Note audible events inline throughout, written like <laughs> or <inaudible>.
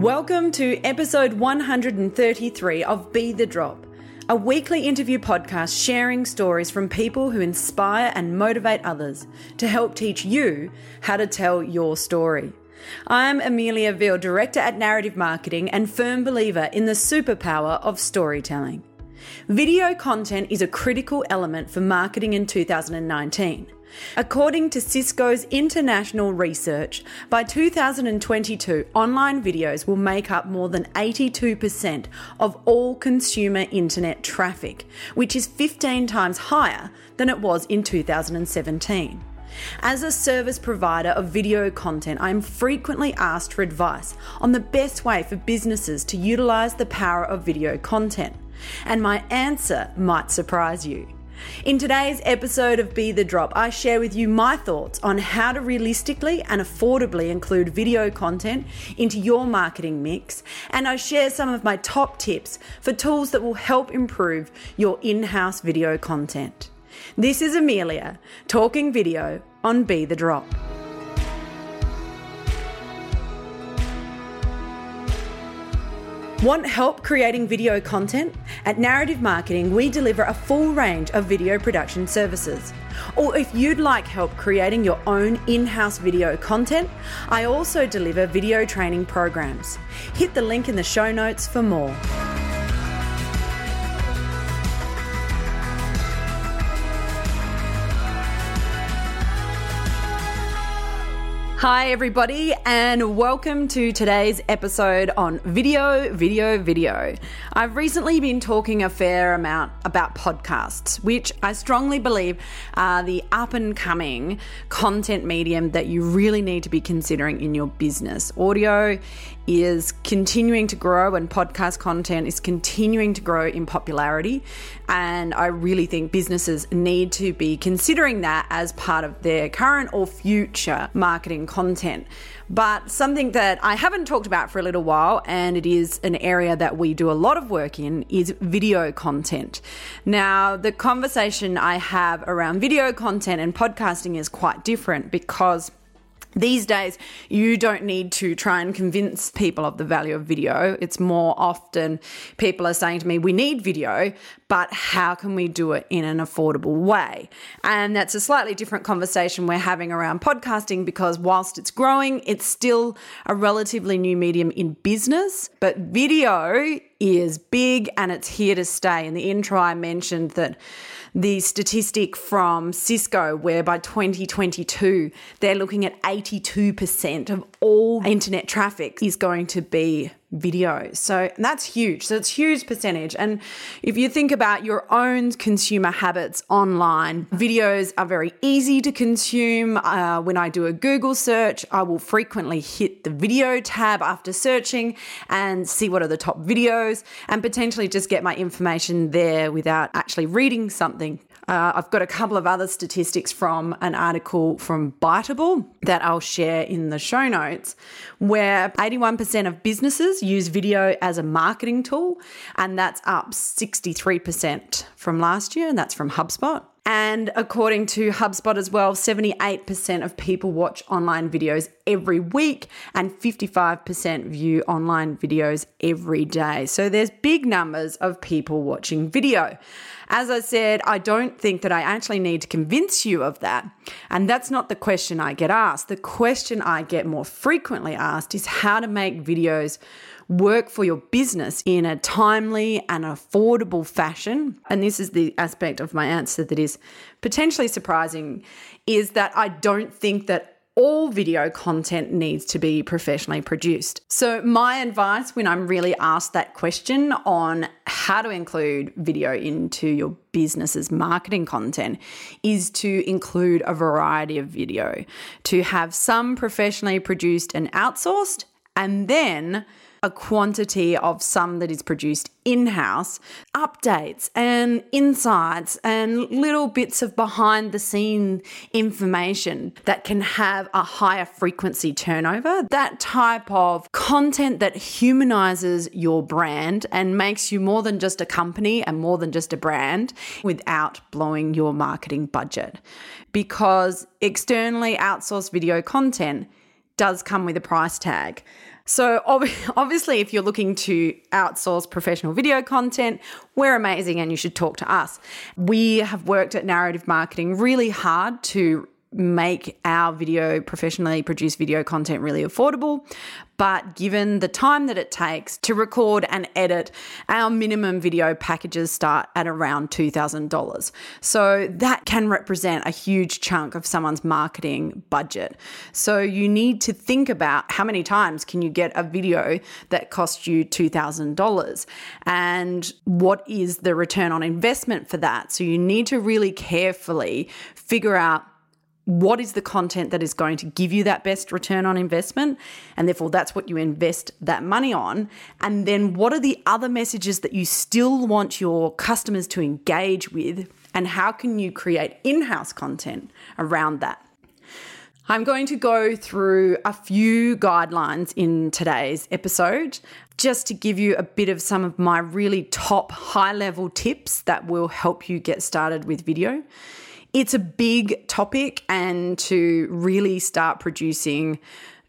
Welcome to episode 133 of Be the Drop, a weekly interview podcast sharing stories from people who inspire and motivate others to help teach you how to tell your story. I'm Amelia Veal, Director at Narrative Marketing and firm believer in the superpower of storytelling. Video content is a critical element for marketing in 2019. According to Cisco's international research, by 2022, online videos will make up more than 82% of all consumer internet traffic, which is 15 times higher than it was in 2017. As a service provider of video content, I am frequently asked for advice on the best way for businesses to utilize the power of video content. And my answer might surprise you. In today's episode of Be the Drop, I share with you my thoughts on how to realistically and affordably include video content into your marketing mix, and I share some of my top tips for tools that will help improve your in house video content. This is Amelia talking video on Be the Drop. Want help creating video content? At Narrative Marketing, we deliver a full range of video production services. Or if you'd like help creating your own in house video content, I also deliver video training programs. Hit the link in the show notes for more. Hi, everybody, and welcome to today's episode on video, video, video. I've recently been talking a fair amount about podcasts, which I strongly believe are the up and coming content medium that you really need to be considering in your business. Audio is continuing to grow and podcast content is continuing to grow in popularity. And I really think businesses need to be considering that as part of their current or future marketing content. But something that I haven't talked about for a little while, and it is an area that we do a lot of work in, is video content. Now, the conversation I have around video content and podcasting is quite different because these days, you don't need to try and convince people of the value of video. It's more often people are saying to me, we need video, but how can we do it in an affordable way? And that's a slightly different conversation we're having around podcasting because whilst it's growing, it's still a relatively new medium in business, but video is big and it's here to stay. In the intro, I mentioned that the statistic from Cisco, where by 2022, they're looking at 82% of all internet traffic is going to be video. So that's huge. So it's huge percentage. And if you think about your own consumer habits online, videos are very easy to consume. Uh, when I do a Google search, I will frequently hit the video tab after searching and see what are the top videos and potentially just get my information there without actually reading something uh, I've got a couple of other statistics from an article from Biteable that I'll share in the show notes, where 81% of businesses use video as a marketing tool, and that's up 63% from last year, and that's from HubSpot. And according to HubSpot as well, 78% of people watch online videos every week and 55% view online videos every day. So there's big numbers of people watching video. As I said, I don't think that I actually need to convince you of that. And that's not the question I get asked. The question I get more frequently asked is how to make videos work for your business in a timely and affordable fashion. And this is the aspect of my answer that is potentially surprising is that I don't think that all video content needs to be professionally produced. So, my advice when I'm really asked that question on how to include video into your business's marketing content is to include a variety of video, to have some professionally produced and outsourced, and then a quantity of some that is produced in house, updates and insights and little bits of behind the scene information that can have a higher frequency turnover. That type of content that humanizes your brand and makes you more than just a company and more than just a brand without blowing your marketing budget. Because externally outsourced video content does come with a price tag. So, <laughs> obviously, if you're looking to outsource professional video content, we're amazing and you should talk to us. We have worked at Narrative Marketing really hard to make our video professionally produced video content really affordable. But given the time that it takes to record and edit our minimum video packages start at around $2000 so that can represent a huge chunk of someone's marketing budget. So you need to think about how many times can you get a video that costs you $2000 and what is the return on investment for that? So you need to really carefully figure out what is the content that is going to give you that best return on investment? And therefore that's what you invest that money on. And then what are the other messages that you still want your customers to engage with? And how can you create in-house content around that? I'm going to go through a few guidelines in today's episode just to give you a bit of some of my really top high level tips that will help you get started with video. It's a big topic, and to really start producing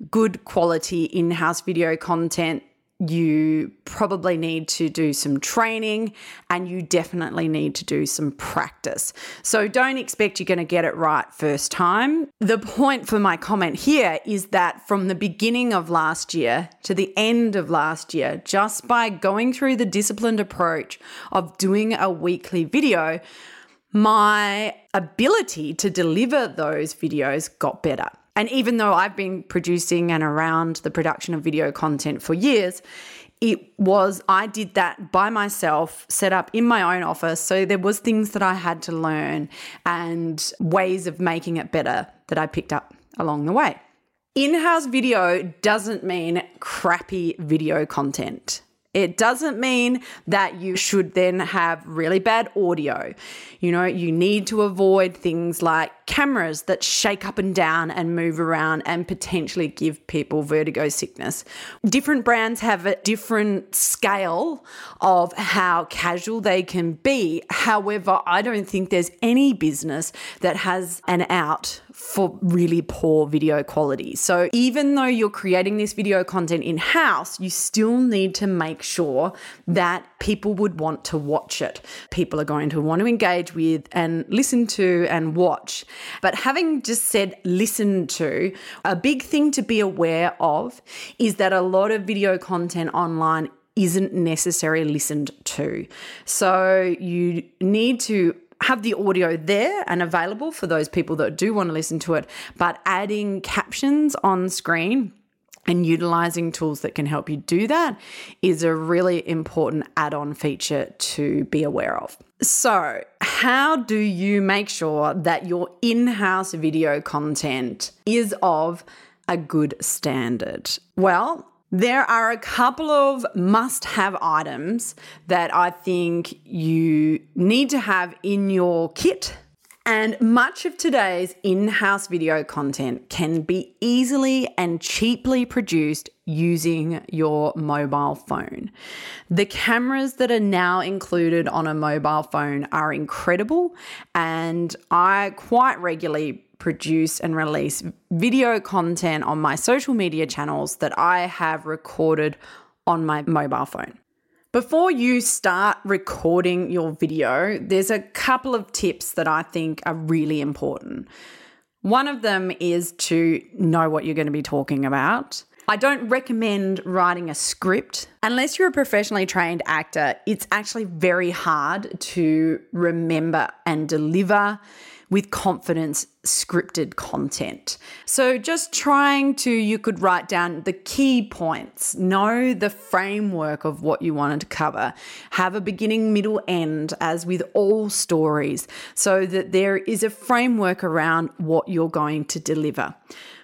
good quality in house video content, you probably need to do some training and you definitely need to do some practice. So don't expect you're going to get it right first time. The point for my comment here is that from the beginning of last year to the end of last year, just by going through the disciplined approach of doing a weekly video, my ability to deliver those videos got better. And even though I've been producing and around the production of video content for years, it was I did that by myself, set up in my own office. So there was things that I had to learn and ways of making it better that I picked up along the way. In-house video doesn't mean crappy video content. It doesn't mean that you should then have really bad audio. You know, you need to avoid things like cameras that shake up and down and move around and potentially give people vertigo sickness. Different brands have a different scale of how casual they can be. However, I don't think there's any business that has an out for really poor video quality. So even though you're creating this video content in house, you still need to make sure that people would want to watch it. People are going to want to engage with and listen to and watch. But having just said listen to, a big thing to be aware of is that a lot of video content online isn't necessarily listened to. So you need to have the audio there and available for those people that do want to listen to it, but adding captions on screen and utilizing tools that can help you do that is a really important add on feature to be aware of. So, how do you make sure that your in house video content is of a good standard? Well, there are a couple of must have items that I think you need to have in your kit. And much of today's in house video content can be easily and cheaply produced using your mobile phone. The cameras that are now included on a mobile phone are incredible, and I quite regularly produce and release video content on my social media channels that I have recorded on my mobile phone. Before you start recording your video, there's a couple of tips that I think are really important. One of them is to know what you're going to be talking about. I don't recommend writing a script. Unless you're a professionally trained actor, it's actually very hard to remember and deliver with confidence scripted content. So, just trying to, you could write down the key points, know the framework of what you wanted to cover, have a beginning, middle, end, as with all stories, so that there is a framework around what you're going to deliver.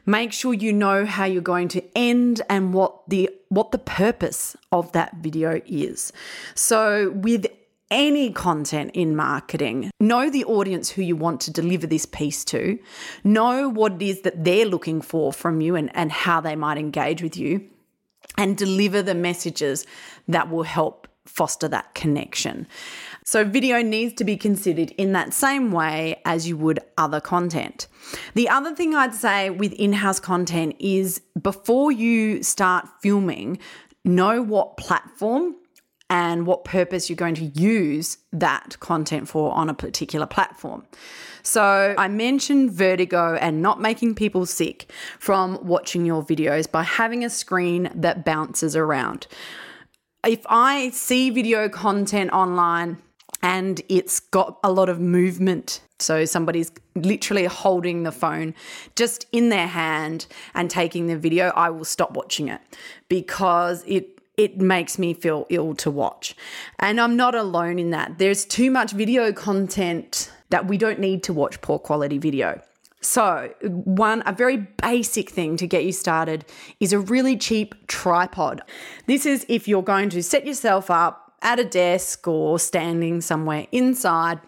Make sure you know how you're going to end and what the what the purpose of that video is. So with any content in marketing. Know the audience who you want to deliver this piece to. Know what it is that they're looking for from you and, and how they might engage with you. And deliver the messages that will help foster that connection. So, video needs to be considered in that same way as you would other content. The other thing I'd say with in house content is before you start filming, know what platform and what purpose you're going to use that content for on a particular platform. So, I mentioned vertigo and not making people sick from watching your videos by having a screen that bounces around. If I see video content online and it's got a lot of movement, so somebody's literally holding the phone just in their hand and taking the video, I will stop watching it because it it makes me feel ill to watch. And I'm not alone in that. There's too much video content that we don't need to watch poor quality video. So, one, a very basic thing to get you started is a really cheap tripod. This is if you're going to set yourself up at a desk or standing somewhere inside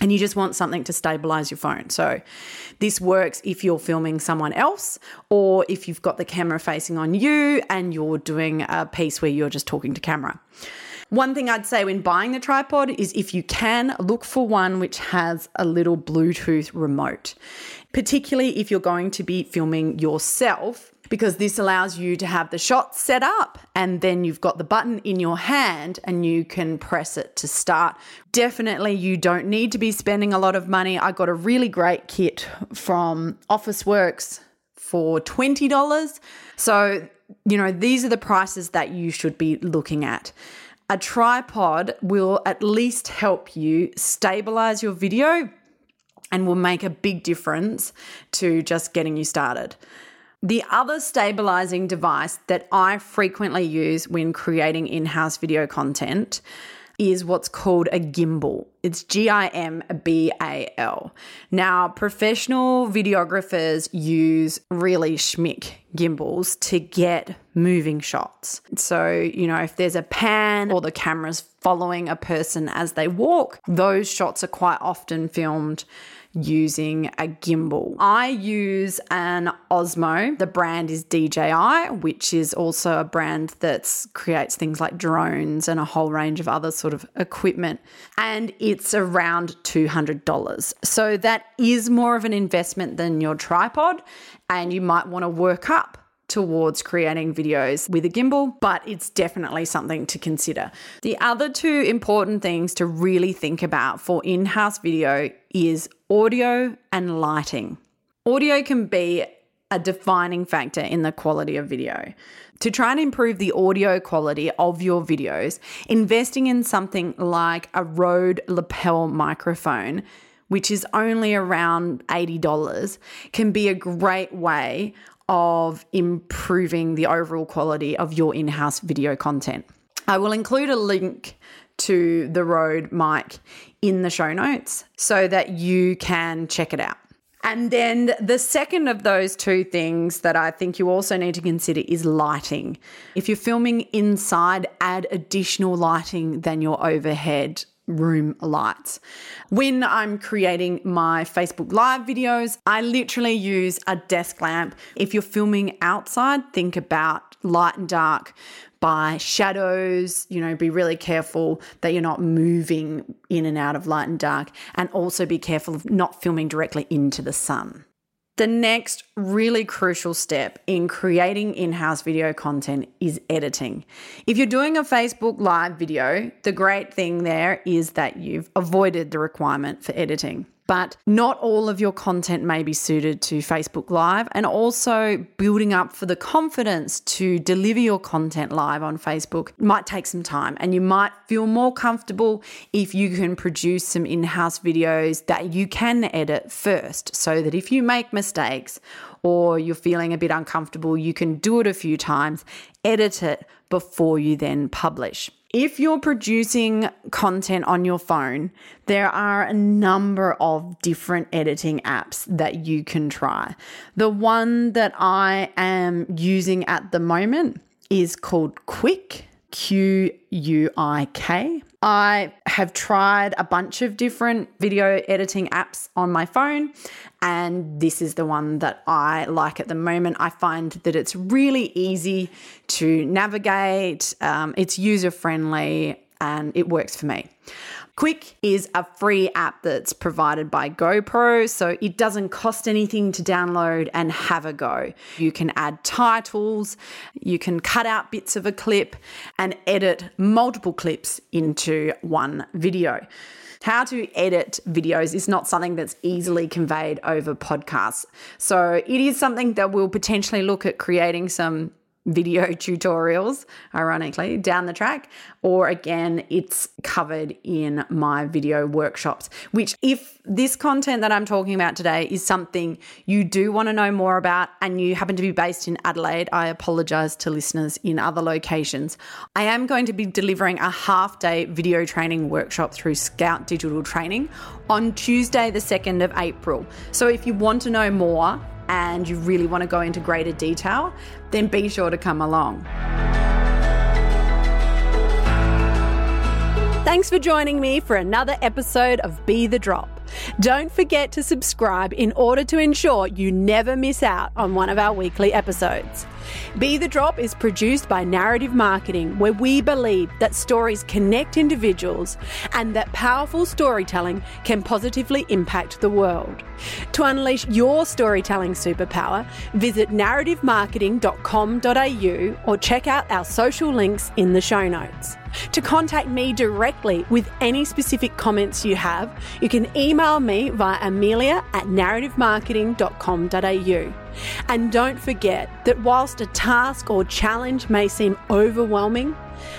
and you just want something to stabilize your phone. So, this works if you're filming someone else or if you've got the camera facing on you and you're doing a piece where you're just talking to camera. One thing I'd say when buying the tripod is if you can, look for one which has a little Bluetooth remote, particularly if you're going to be filming yourself because this allows you to have the shot set up and then you've got the button in your hand and you can press it to start. Definitely, you don't need to be spending a lot of money. I got a really great kit from Officeworks for $20. So, you know, these are the prices that you should be looking at. A tripod will at least help you stabilize your video and will make a big difference to just getting you started. The other stabilizing device that I frequently use when creating in house video content is what's called a gimbal. It's G I M B A L. Now, professional videographers use really schmick gimbals to get moving shots. So, you know, if there's a pan or the camera's following a person as they walk, those shots are quite often filmed using a gimbal. I use an Osmo. The brand is DJI, which is also a brand that creates things like drones and a whole range of other sort of equipment. And it's around $200. So that is more of an investment than your tripod. And you might want to work up towards creating videos with a gimbal, but it's definitely something to consider. The other two important things to really think about for in house video is audio and lighting. Audio can be a defining factor in the quality of video. To try and improve the audio quality of your videos, investing in something like a Rode lapel microphone which is only around $80, can be a great way of improving the overall quality of your in house video content. I will include a link to the Rode mic in the show notes so that you can check it out. And then the second of those two things that I think you also need to consider is lighting. If you're filming inside, add additional lighting than your overhead room lights. When I'm creating my Facebook Live videos, I literally use a desk lamp. If you're filming outside, think about light and dark by shadows, you know, be really careful that you're not moving in and out of light and dark, and also be careful of not filming directly into the sun. The next really crucial step in creating in house video content is editing. If you're doing a Facebook Live video, the great thing there is that you've avoided the requirement for editing but not all of your content may be suited to Facebook Live, and also building up for the confidence to deliver your content live on Facebook might take some time, and you might feel more comfortable if you can produce some in house videos that you can edit first, so that if you make mistakes or you're feeling a bit uncomfortable, you can do it a few times, edit it before you then publish. If you're producing content on your phone, there are a number of different editing apps that you can try. The one that I am using at the moment is called Quik, Q U I K. I have tried a bunch of different video editing apps on my phone, and this is the one that I like at the moment. I find that it's really easy to navigate, um, it's user friendly, and it works for me. Quik is a free app that's provided by GoPro, so it doesn't cost anything to download and have a go. You can add titles, you can cut out bits of a clip, and edit multiple clips into one video. How to edit videos is not something that's easily conveyed over podcasts. So it is something that we'll potentially look at creating some video <laughs> tutorials, ironically, down the track. Or again, it's covered in my video workshops, which, if this content that I'm talking about today is something you do want to know more about and you happen to be based in Adelaide, I apologize to listeners in other locations. I am going to be delivering a half day video training workshop through Scout Digital Training on Tuesday, the 2nd of April. So if you want to know more, and you really want to go into greater detail, then be sure to come along. Thanks for joining me for another episode of Be the Drop. Don't forget to subscribe in order to ensure you never miss out on one of our weekly episodes. Be the Drop is produced by Narrative Marketing, where we believe that stories connect individuals and that powerful storytelling can positively impact the world. To unleash your storytelling superpower, visit narrativemarketing.com.au or check out our social links in the show notes. To contact me directly with any specific comments you have, you can email me via amelia at narrativemarketing.com.au. And don't forget that whilst a task or challenge may seem overwhelming,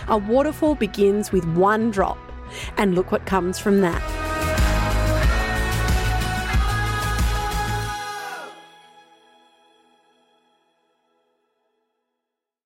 a waterfall begins with one drop. And look what comes from that.